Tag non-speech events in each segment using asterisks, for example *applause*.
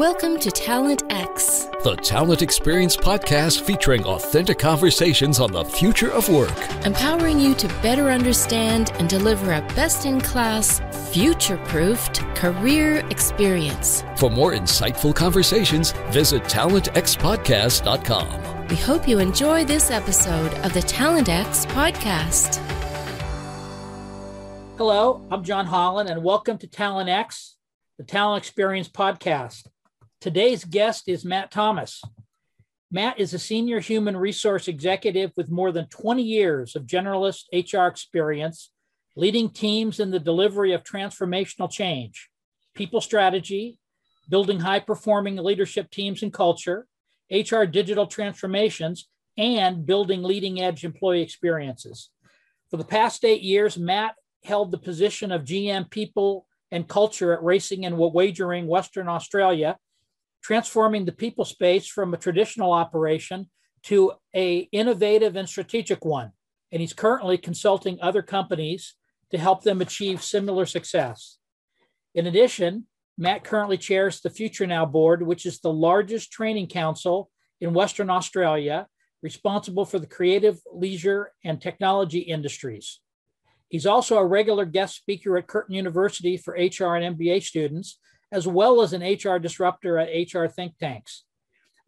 Welcome to Talent X, the talent experience podcast featuring authentic conversations on the future of work, empowering you to better understand and deliver a best in class, future proofed career experience. For more insightful conversations, visit talentxpodcast.com. We hope you enjoy this episode of the Talent X podcast. Hello, I'm John Holland, and welcome to Talent X, the Talent Experience podcast. Today's guest is Matt Thomas. Matt is a senior human resource executive with more than 20 years of generalist HR experience, leading teams in the delivery of transformational change, people strategy, building high performing leadership teams and culture, HR digital transformations, and building leading edge employee experiences. For the past eight years, Matt held the position of GM People and Culture at Racing and Wagering Western Australia transforming the people space from a traditional operation to a innovative and strategic one. And he's currently consulting other companies to help them achieve similar success. In addition, Matt currently chairs the Future Now board, which is the largest training council in Western Australia, responsible for the creative, leisure, and technology industries. He's also a regular guest speaker at Curtin University for HR and MBA students as well as an HR disruptor at HR think tanks.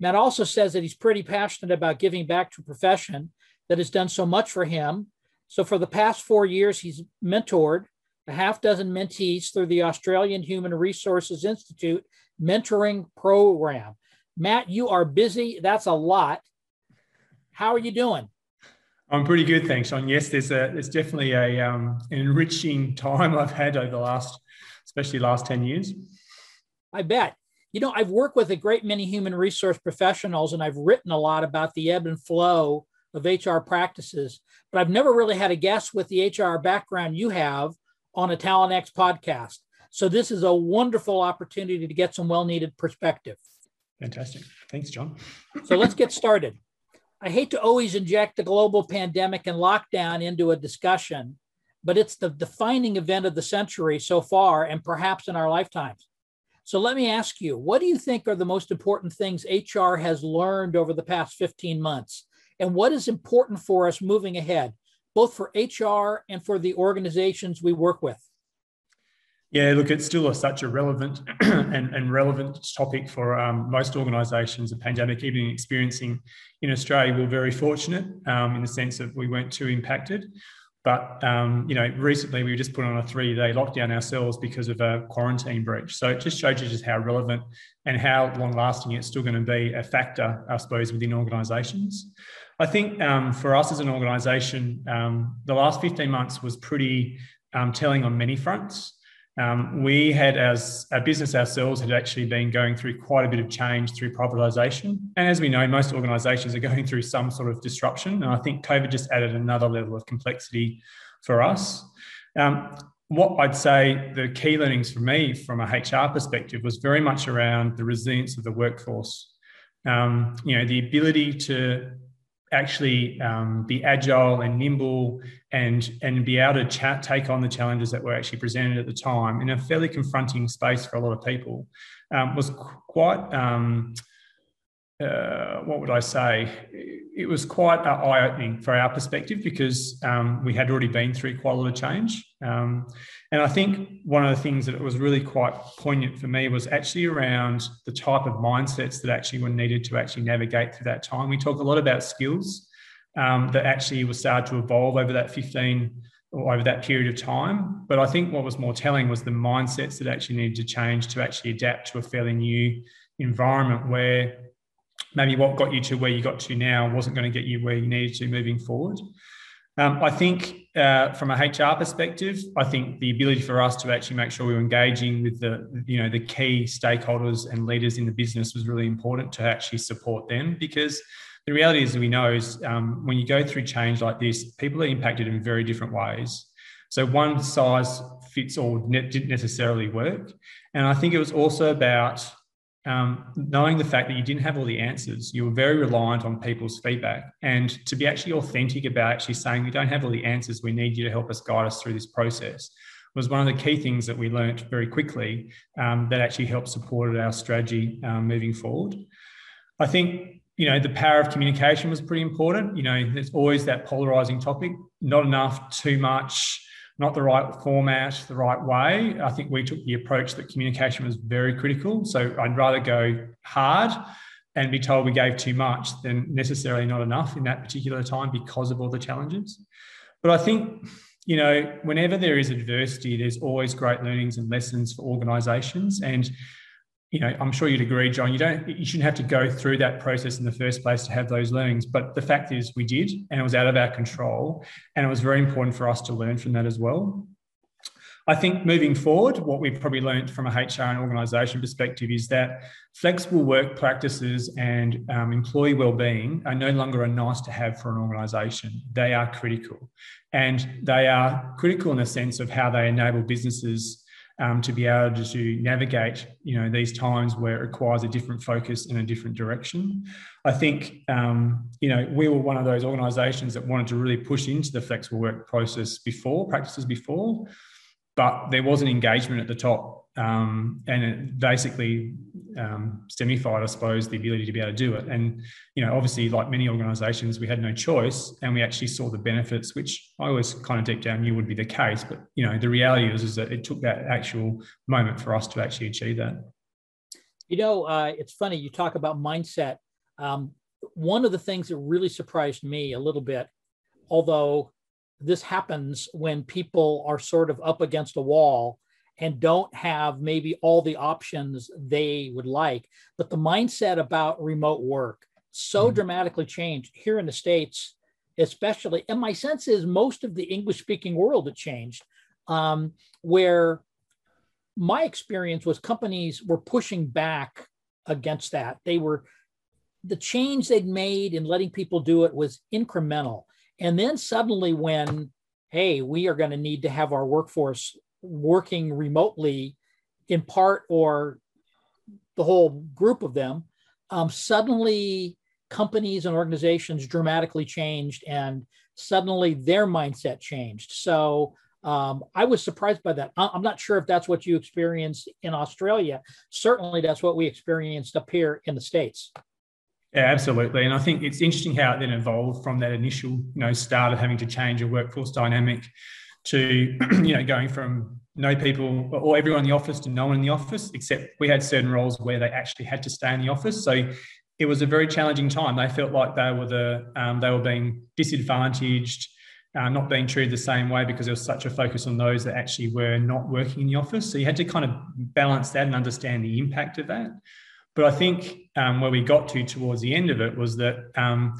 Matt also says that he's pretty passionate about giving back to a profession that has done so much for him. So, for the past four years, he's mentored a half dozen mentees through the Australian Human Resources Institute mentoring program. Matt, you are busy. That's a lot. How are you doing? I'm pretty good, thanks, Sean. Yes, there's a there's definitely a um, enriching *laughs* time I've had over the last, especially last ten years. I bet. You know, I've worked with a great many human resource professionals and I've written a lot about the ebb and flow of HR practices, but I've never really had a guest with the HR background you have on a Talent X podcast. So this is a wonderful opportunity to get some well needed perspective. Fantastic. Thanks, John. so let's get started. I hate to always inject the global pandemic and lockdown into a discussion, but it's the defining event of the century so far and perhaps in our lifetimes. So let me ask you, what do you think are the most important things HR has learned over the past 15 months? And what is important for us moving ahead, both for HR and for the organizations we work with? Yeah, look, it's still a, such a relevant *clears throat* and, and, relevant topic for um, most organisations. The pandemic, even experiencing in Australia, we're very fortunate um, in the sense that we weren't too impacted. But um, you know, recently we were just put on a three-day lockdown ourselves because of a quarantine breach. So it just shows you just how relevant and how long-lasting it's still going to be a factor, I suppose, within organisations. I think um, for us as an organisation, um, the last 15 months was pretty um, telling on many fronts. Um, we had, as a business ourselves, had actually been going through quite a bit of change through privatisation. And as we know, most organisations are going through some sort of disruption. And I think COVID just added another level of complexity for us. Um, what I'd say the key learnings for me from a HR perspective was very much around the resilience of the workforce. Um, you know, the ability to actually um, be agile and nimble and and be able to chat, take on the challenges that were actually presented at the time in a fairly confronting space for a lot of people um, was quite um, uh, what would I say? It was quite eye opening for our perspective because um, we had already been through quite a lot of change. Um, and I think one of the things that was really quite poignant for me was actually around the type of mindsets that actually were needed to actually navigate through that time. We talk a lot about skills um, that actually were started to evolve over that 15 or over that period of time. But I think what was more telling was the mindsets that actually needed to change to actually adapt to a fairly new environment where maybe what got you to where you got to now wasn't going to get you where you needed to moving forward. Um, I think uh, from a HR perspective, I think the ability for us to actually make sure we were engaging with the, you know, the key stakeholders and leaders in the business was really important to actually support them because the reality is we know is um, when you go through change like this, people are impacted in very different ways. So one size fits all didn't necessarily work. And I think it was also about um, knowing the fact that you didn't have all the answers, you were very reliant on people's feedback. And to be actually authentic about actually saying, we don't have all the answers, we need you to help us guide us through this process was one of the key things that we learnt very quickly um, that actually helped support our strategy um, moving forward. I think you know the power of communication was pretty important. You know, there's always that polarizing topic. Not enough, too much not the right format, the right way. I think we took the approach that communication was very critical. So I'd rather go hard and be told we gave too much than necessarily not enough in that particular time because of all the challenges. But I think, you know, whenever there is adversity, there's always great learnings and lessons for organizations. And you know, I'm sure you'd agree, John. You don't, you shouldn't have to go through that process in the first place to have those learnings. But the fact is, we did, and it was out of our control, and it was very important for us to learn from that as well. I think moving forward, what we've probably learned from a HR and organisation perspective is that flexible work practices and um, employee well-being are no longer a nice to have for an organisation. They are critical, and they are critical in the sense of how they enable businesses um, to be able to navigate, you know, these times where it requires a different focus in a different direction. I think, um, you know, we were one of those organisations that wanted to really push into the flexible work process before practices before, but there was an engagement at the top um, and it basically um, stemified, I suppose, the ability to be able to do it. And you know, obviously, like many organisations, we had no choice, and we actually saw the benefits, which I always kind of deep down knew would be the case. But you know, the reality is, is that it took that actual moment for us to actually achieve that. You know, uh, it's funny you talk about mindset. Um, one of the things that really surprised me a little bit, although this happens when people are sort of up against a wall and don't have maybe all the options they would like. But the mindset about remote work so mm-hmm. dramatically changed here in the States, especially. And my sense is most of the English speaking world had changed, um, where my experience was companies were pushing back against that. They were, the change they'd made in letting people do it was incremental. And then suddenly, when, hey, we are going to need to have our workforce working remotely in part or the whole group of them, um, suddenly companies and organizations dramatically changed and suddenly their mindset changed. So um, I was surprised by that. I'm not sure if that's what you experienced in Australia. Certainly, that's what we experienced up here in the States. Yeah, absolutely. And I think it's interesting how it then evolved from that initial, you know, start of having to change a workforce dynamic to *clears throat* you know going from no people or everyone in the office to no one in the office except we had certain roles where they actually had to stay in the office. So it was a very challenging time. They felt like they were the um, they were being disadvantaged uh, not being treated the same way because there was such a focus on those that actually were not working in the office. So you had to kind of balance that and understand the impact of that. But i think um, where we got to towards the end of it was that um,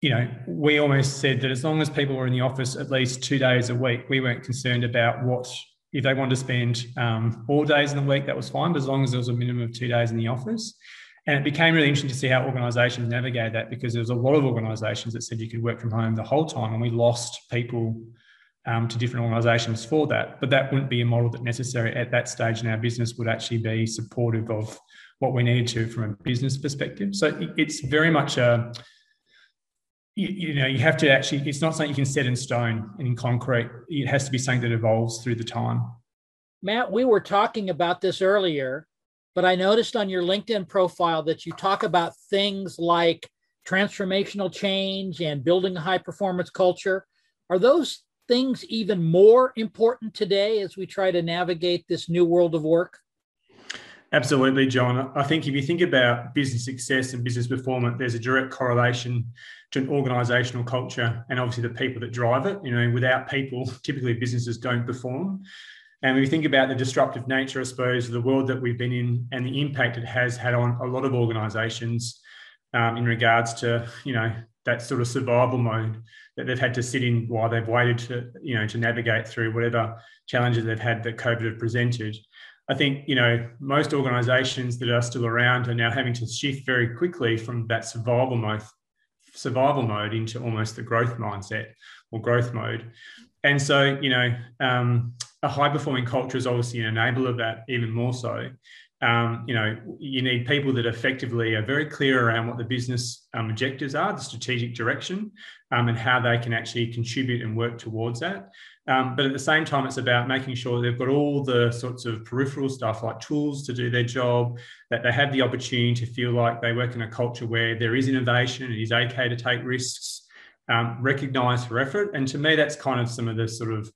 you know, we almost said that as long as people were in the office at least two days a week, we weren't concerned about what if they wanted to spend um, all days in the week, that was fine, but as long as there was a minimum of two days in the office. And it became really interesting to see how organisations navigate that because there was a lot of organisations that said you could work from home the whole time, and we lost people um, to different organisations for that. But that wouldn't be a model that necessary at that stage in our business would actually be supportive of what we needed to from a business perspective. So it's very much a you, you, know you have to actually it's not something you can set in stone and in concrete. It has to be something that evolves through the time. Matt we were talking about this earlier but i noticed on your linkedin profile that you talk about things like transformational change and building a high performance culture. Are those things even more important today as we try to navigate this new world of work Absolutely, John. I think if you think about business success and business performance, there's a direct correlation to an organizational culture and obviously the people that drive it. You know, without people, typically businesses don't perform. And you think about the disruptive nature, I suppose, of the world that we've been in and the impact it has had on a lot of organizations um, in regards to, you know, that sort of survival mode that they've had to sit in while they've waited to, you know, to navigate through whatever challenges they've had that COVID have presented. I think you know most organisations that are still around are now having to shift very quickly from that survival mode, survival mode into almost the growth mindset or growth mode. And so you know um, a high performing culture is obviously an enabler of that even more so. Um, you know you need people that effectively are very clear around what the business um, objectives are, the strategic direction, um, and how they can actually contribute and work towards that. Um, but at the same time, it's about making sure they've got all the sorts of peripheral stuff like tools to do their job, that they have the opportunity to feel like they work in a culture where there is innovation it is okay to take risks, um, recognized for effort. And to me, that's kind of some of the sort of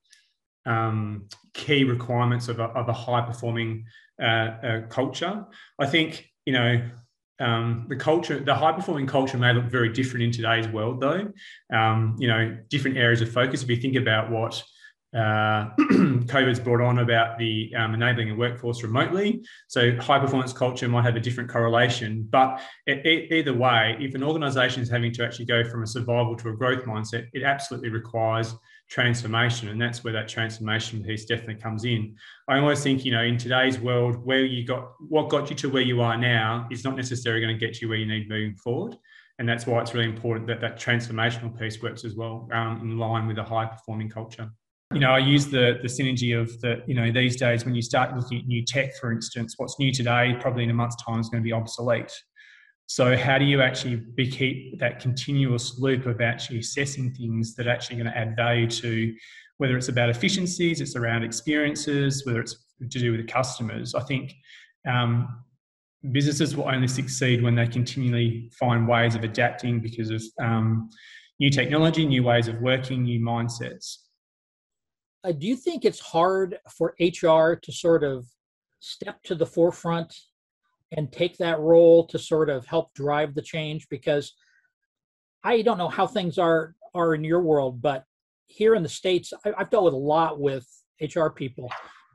um, key requirements of a, of a high performing uh, uh, culture. I think, you know, um, the culture, the high performing culture may look very different in today's world, though. Um, you know, different areas of focus. If you think about what uh, *clears throat* COVID's brought on about the um, enabling a workforce remotely. So high performance culture might have a different correlation, but it, it, either way, if an organisation is having to actually go from a survival to a growth mindset, it absolutely requires transformation, and that's where that transformation piece definitely comes in. I always think, you know, in today's world, where you got what got you to where you are now is not necessarily going to get you where you need moving forward. And that's why it's really important that that transformational piece works as well um, in line with a high performing culture you know, I use the the synergy of the, you know, these days when you start looking at new tech, for instance, what's new today, probably in a month's time, is going to be obsolete. So how do you actually keep that continuous loop of actually assessing things that are actually going to add value to, whether it's about efficiencies, it's around experiences, whether it's to do with the customers. I think um, businesses will only succeed when they continually find ways of adapting because of um, new technology, new ways of working, new mindsets uh, do you think it's hard for HR to sort of step to the forefront and take that role to sort of help drive the change? Because I don't know how things are are in your world, but here in the states, I, have dealt with a lot with HR people,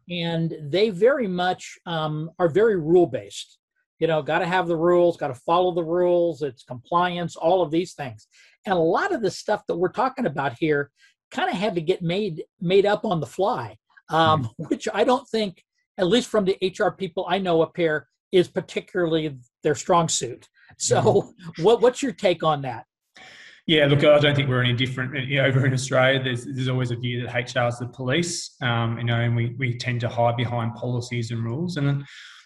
and they very much um, are very rule based. You know, got to have the rules, got to follow the rules. It's compliance, all of these things, and a lot of the stuff that we're talking about here kind of had to get made made up on the fly, um, mm-hmm. which I don't think, at least from the HR people I know up here, is particularly their strong suit. So, mm-hmm. *laughs* what what's your take on that? Yeah, look, I don't think we're any different you know, over in Australia. There's there's always a view that HR is the police, um, you know, and we we tend to hide behind policies and rules. And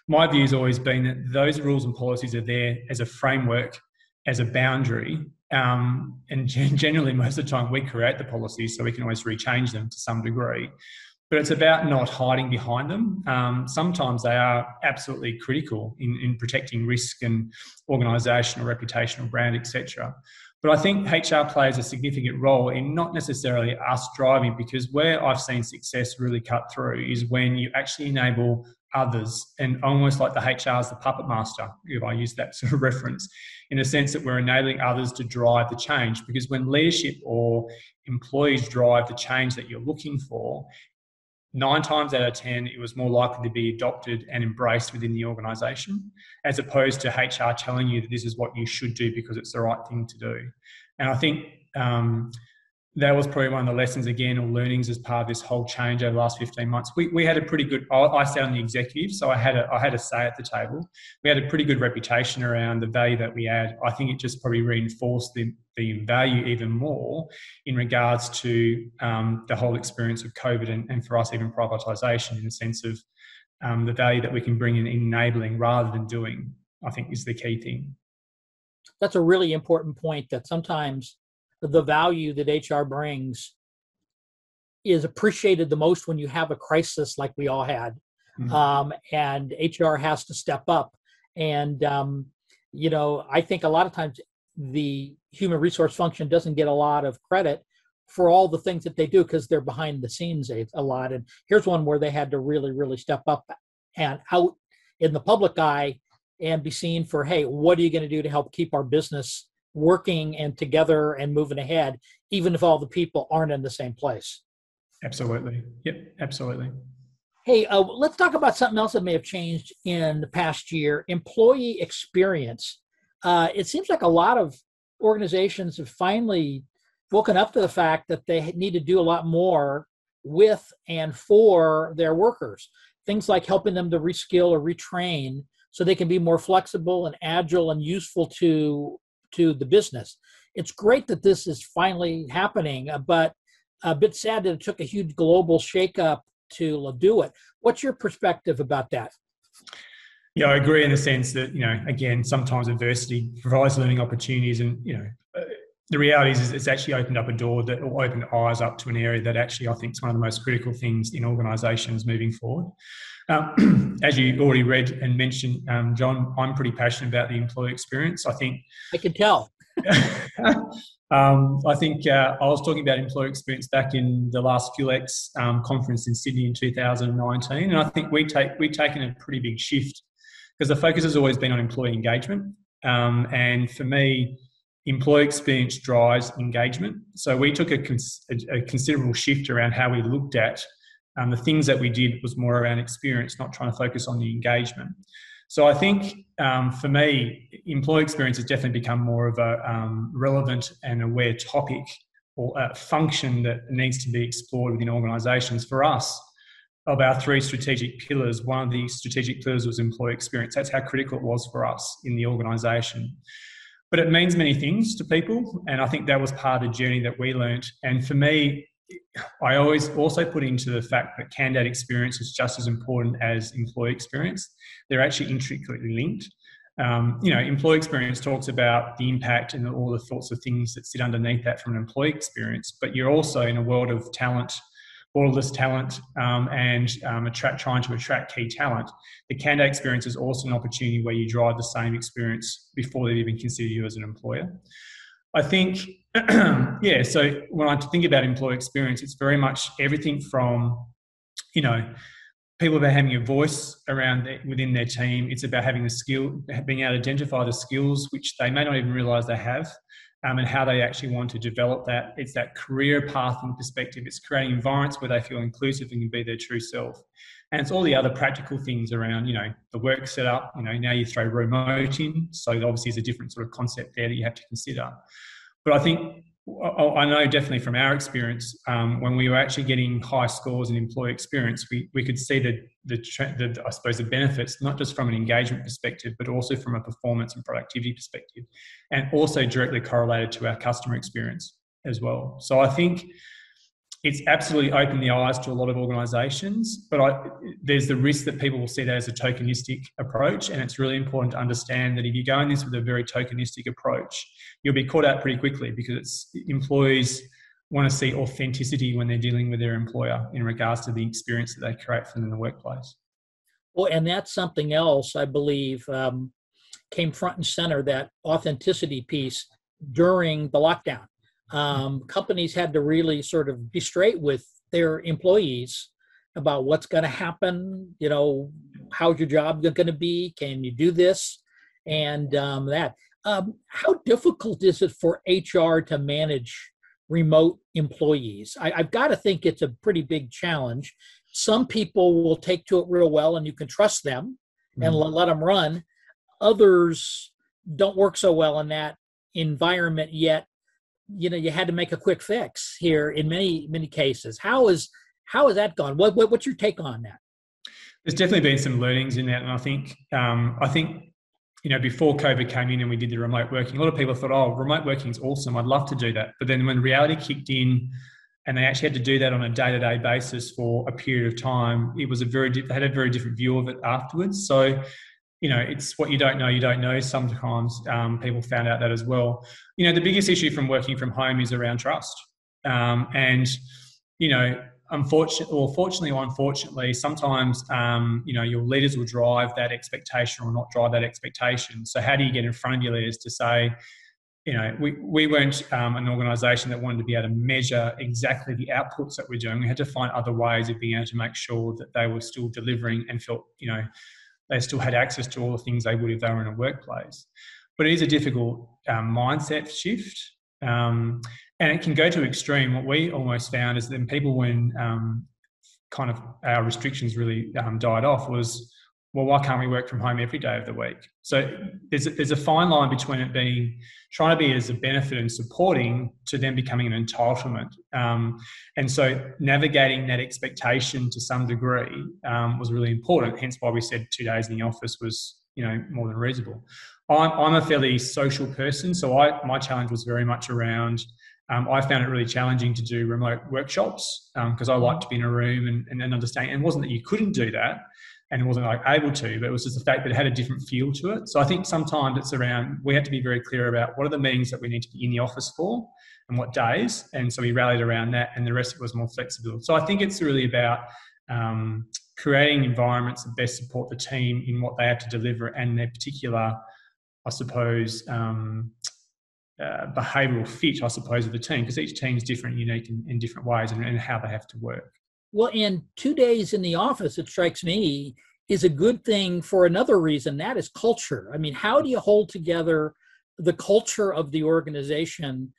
my view has always been that those rules and policies are there as a framework, as a boundary, um, and generally, most of the time, we create the policies so we can always rechange them to some degree. But it's about not hiding behind them. Um, sometimes they are absolutely critical in, in protecting risk and organisational, reputational, brand, etc. But I think HR plays a significant role in not necessarily us driving, because where I've seen success really cut through is when you actually enable others and almost like the HR is the puppet master, if I use that *laughs* sort of reference, in a sense that we're enabling others to drive the change. Because when leadership or employees drive the change that you're looking for, nine times out of 10, it was more likely to be adopted and embraced within the organization, as opposed to HR telling you that this is what you should do because it's the right thing to do. And I think um, that was probably one of the lessons again or learnings as part of this whole change over the last 15 months. We, we had a pretty good, I sat on the executive, so I had, a, I had a say at the table. We had a pretty good reputation around the value that we add. I think it just probably reinforced the, the value even more in regards to um, the whole experience of COVID and, and for us even privatisation in the sense of um, the value that we can bring in enabling rather than doing, I think is the key thing. That's a really important point that sometimes the value that HR brings is appreciated the most when you have a crisis like we all had. Mm-hmm. Um, and HR has to step up. And, um, you know, I think a lot of times the human resource function doesn't get a lot of credit for all the things that they do because they're behind the scenes a, a lot. And here's one where they had to really, really step up and out in the public eye and be seen for, hey, what are you going to do to help keep our business working and together and moving ahead, even if all the people aren't in the same place. Absolutely. Yep, absolutely. Hey, uh, let's talk about something else that may have changed in the past year employee experience. Uh, it seems like a lot of organizations have finally woken up to the fact that they need to do a lot more with and for their workers. Things like helping them to reskill or retrain so they can be more flexible and agile and useful to to the business. It's great that this is finally happening, uh, but a bit sad that it took a huge global shakeup to do it. What's your perspective about that? Yeah, I agree in the sense that you know, again, sometimes adversity provides learning opportunities, and you know, uh, the reality is, it's actually opened up a door that will open eyes up to an area that actually I think is one of the most critical things in organisations moving forward. Um, *clears throat* as you already read and mentioned, um, John, I'm pretty passionate about the employee experience. I think I can tell. *laughs* um, I think uh, I was talking about employee experience back in the last FuelX um, conference in Sydney in 2019, and I think we take we've taken a pretty big shift because the focus has always been on employee engagement. Um, and for me, employee experience drives engagement. So we took a, cons- a considerable shift around how we looked at um, the things that we did was more around experience, not trying to focus on the engagement. So I think um, for me, employee experience has definitely become more of a um, relevant and aware topic or a function that needs to be explored within organisations. For us, of our three strategic pillars, one of the strategic pillars was employee experience. That's how critical it was for us in the organisation. But it means many things to people, and I think that was part of the journey that we learnt. And for me, I always also put into the fact that candidate experience is just as important as employee experience. They're actually intricately linked. Um, you know, employee experience talks about the impact and all the sorts of things that sit underneath that from an employee experience, but you're also in a world of talent, borderless talent, um, and um, attract, trying to attract key talent. The candidate experience is also an opportunity where you drive the same experience before they even consider you as an employer. I think, *clears throat* yeah, so when I think about employee experience, it's very much everything from, you know, people about having a voice around the, within their team. It's about having the skill, being able to identify the skills which they may not even realize they have. Um, and how they actually want to develop that. It's that career path and perspective. It's creating environments where they feel inclusive and can be their true self. And it's all the other practical things around, you know, the work setup. You know, now you throw remote in, so obviously there's a different sort of concept there that you have to consider. But I think I know definitely from our experience, um, when we were actually getting high scores in employee experience, we, we could see the, the, the, I suppose, the benefits, not just from an engagement perspective, but also from a performance and productivity perspective, and also directly correlated to our customer experience as well. So I think it's absolutely opened the eyes to a lot of organisations, but I, there's the risk that people will see that as a tokenistic approach, and it's really important to understand that if you go in this with a very tokenistic approach, you'll be caught out pretty quickly because employees want to see authenticity when they're dealing with their employer in regards to the experience that they create for them in the workplace. Well, and that's something else I believe um, came front and center that authenticity piece during the lockdown um, companies had to really sort of be straight with their employees about what's going to happen you know how's your job going to be? Can you do this? And um, that. Um, how difficult is it for hr to manage remote employees? I, i've got to think it's a pretty big challenge. Some people will take to it real well and you can trust them and mm. let, let them run. Others don't work so well in that environment yet you know you had to make a quick fix here in many many cases. How is how has that gone? What, what what's your take on that? There's definitely been some learnings in that and i think um, i think you know before covid came in and we did the remote working a lot of people thought oh remote working is awesome i'd love to do that. But then when reality kicked in and they actually had to do that on a day-to-day basis for a period of time it was a very they had a very different view of it afterwards. So you know, it's what you don't know, you don't know. Sometimes um, people found out that as well. You know, the biggest issue from working from home is around trust. Um, and, you know, unfortunately, or fortunately or unfortunately, sometimes, um, you know, your leaders will drive that expectation or not drive that expectation. So, how do you get in front of your leaders to say, you know, we, we weren't um, an organization that wanted to be able to measure exactly the outputs that we're doing. We had to find other ways of being able to make sure that they were still delivering and felt, you know, they still had access to all the things they would if they were in a workplace. But it is a difficult um, mindset shift. Um, and it can go to extreme. What we almost found is that people, when um, kind of our restrictions really um, died off, was well, why can't we work from home every day of the week? So there's a, there's a fine line between it being trying to be as a benefit and supporting to then becoming an entitlement. Um, and so navigating that expectation to some degree um, was really important. Hence why we said two days in the office was you know more than reasonable. I'm, I'm a fairly social person, so I, my challenge was very much around. Um, I found it really challenging to do remote workshops because um, I like to be in a room and, and, and understand. And it wasn't that you couldn't do that, and wasn't like able to, but it was just the fact that it had a different feel to it. So I think sometimes it's around we had to be very clear about what are the meetings that we need to be in the office for and what days. And so we rallied around that, and the rest it was more flexible. So I think it's really about um, creating environments that best support the team in what they have to deliver and their particular, I suppose, um, uh, behavioural fit, I suppose, of the team, because each team is different, unique in, in different ways, and, and how they have to work. Well, in two days in the office, it strikes me is a good thing for another reason. That is culture. I mean, how do you hold together the culture of the organization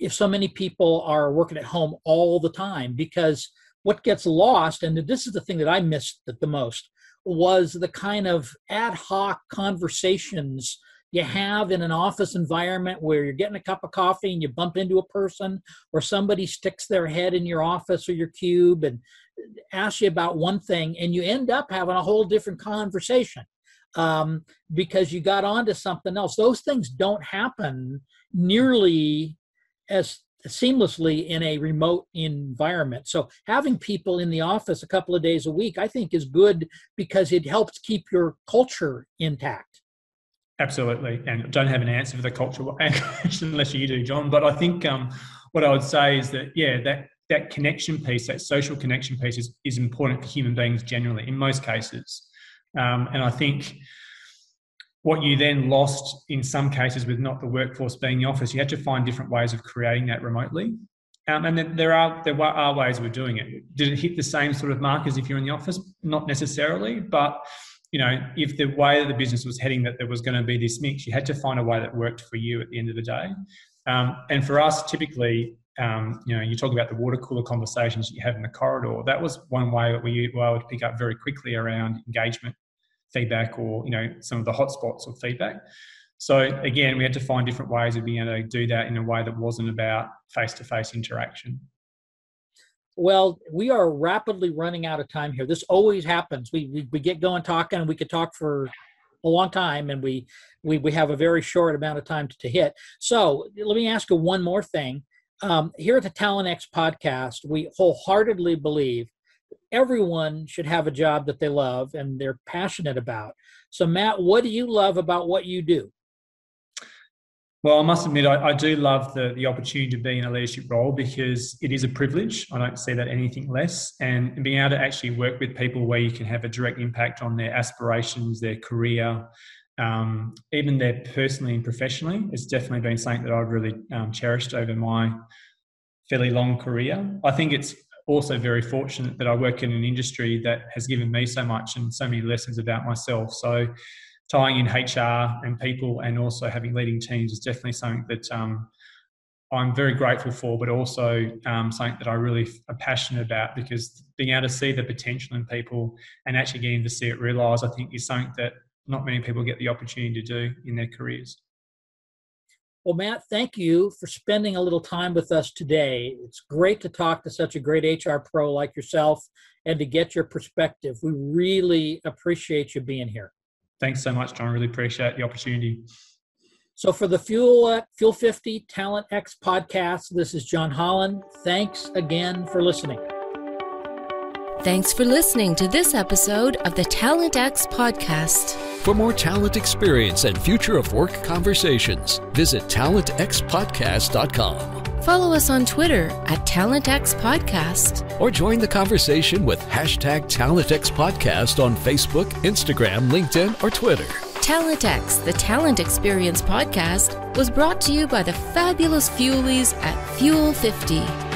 if so many people are working at home all the time? Because what gets lost, and this is the thing that I missed the most, was the kind of ad hoc conversations you have in an office environment where you're getting a cup of coffee and you bump into a person or somebody sticks their head in your office or your cube and asks you about one thing and you end up having a whole different conversation um, because you got onto something else those things don't happen nearly as seamlessly in a remote environment. So having people in the office a couple of days a week, I think is good because it helps keep your culture intact. Absolutely. And don't have an answer for the cultural culture *laughs* unless you do, John. But I think um, what I would say is that, yeah, that, that connection piece, that social connection piece is, is important for human beings generally in most cases. Um, and I think what you then lost in some cases with not the workforce being the office, you had to find different ways of creating that remotely. Um, and there are there are ways of doing it. Did it hit the same sort of mark as if you're in the office? Not necessarily, but you know, if the way that the business was heading that there was going to be this mix, you had to find a way that worked for you at the end of the day. Um, and for us, typically, um, you know, you talk about the water cooler conversations you have in the corridor. That was one way that we were able to pick up very quickly around engagement feedback or you know some of the hotspots of feedback. So again, we had to find different ways of being able to do that in a way that wasn't about face-to-face interaction. Well, we are rapidly running out of time here. This always happens. We we, we get going talking, and we could talk for a long time, and we we we have a very short amount of time to, to hit. So let me ask you one more thing. Um, here at the Talent podcast, we wholeheartedly believe everyone should have a job that they love and they're passionate about. So, Matt, what do you love about what you do? Well, I must admit, I, I, do love the, the opportunity to be in a leadership role because it is a privilege. I don't see that anything less. And being able to actually work with people where you can have a direct impact on their aspirations, their career, um, even their personally and professionally, it's definitely been something that I've really um, cherished over my fairly long career. I think it's also very fortunate that I work in an industry that has given me so much and so many lessons about myself. So, tying in HR and people and also having leading teams is definitely something that um, I'm very grateful for, but also um, something that I really am passionate about because being able to see the potential in people and actually getting to see it realised, I think, is something that not many people get the opportunity to do in their careers. Well, Matt, thank you for spending a little time with us today. It's great to talk to such a great HR pro like yourself and to get your perspective. We really appreciate you being here. Thanks so much, John. Really appreciate the opportunity. So, for the Fuel uh, Fuel 50 Talent X podcast, this is John Holland. Thanks again for listening. Thanks for listening to this episode of the Talent X podcast. For more talent experience and future of work conversations, visit talentxpodcast.com. Follow us on Twitter at TalentX Podcast. Or join the conversation with hashtag TalentX Podcast on Facebook, Instagram, LinkedIn, or Twitter. TalentX, the Talent Experience Podcast, was brought to you by the fabulous Fuelies at Fuel 50.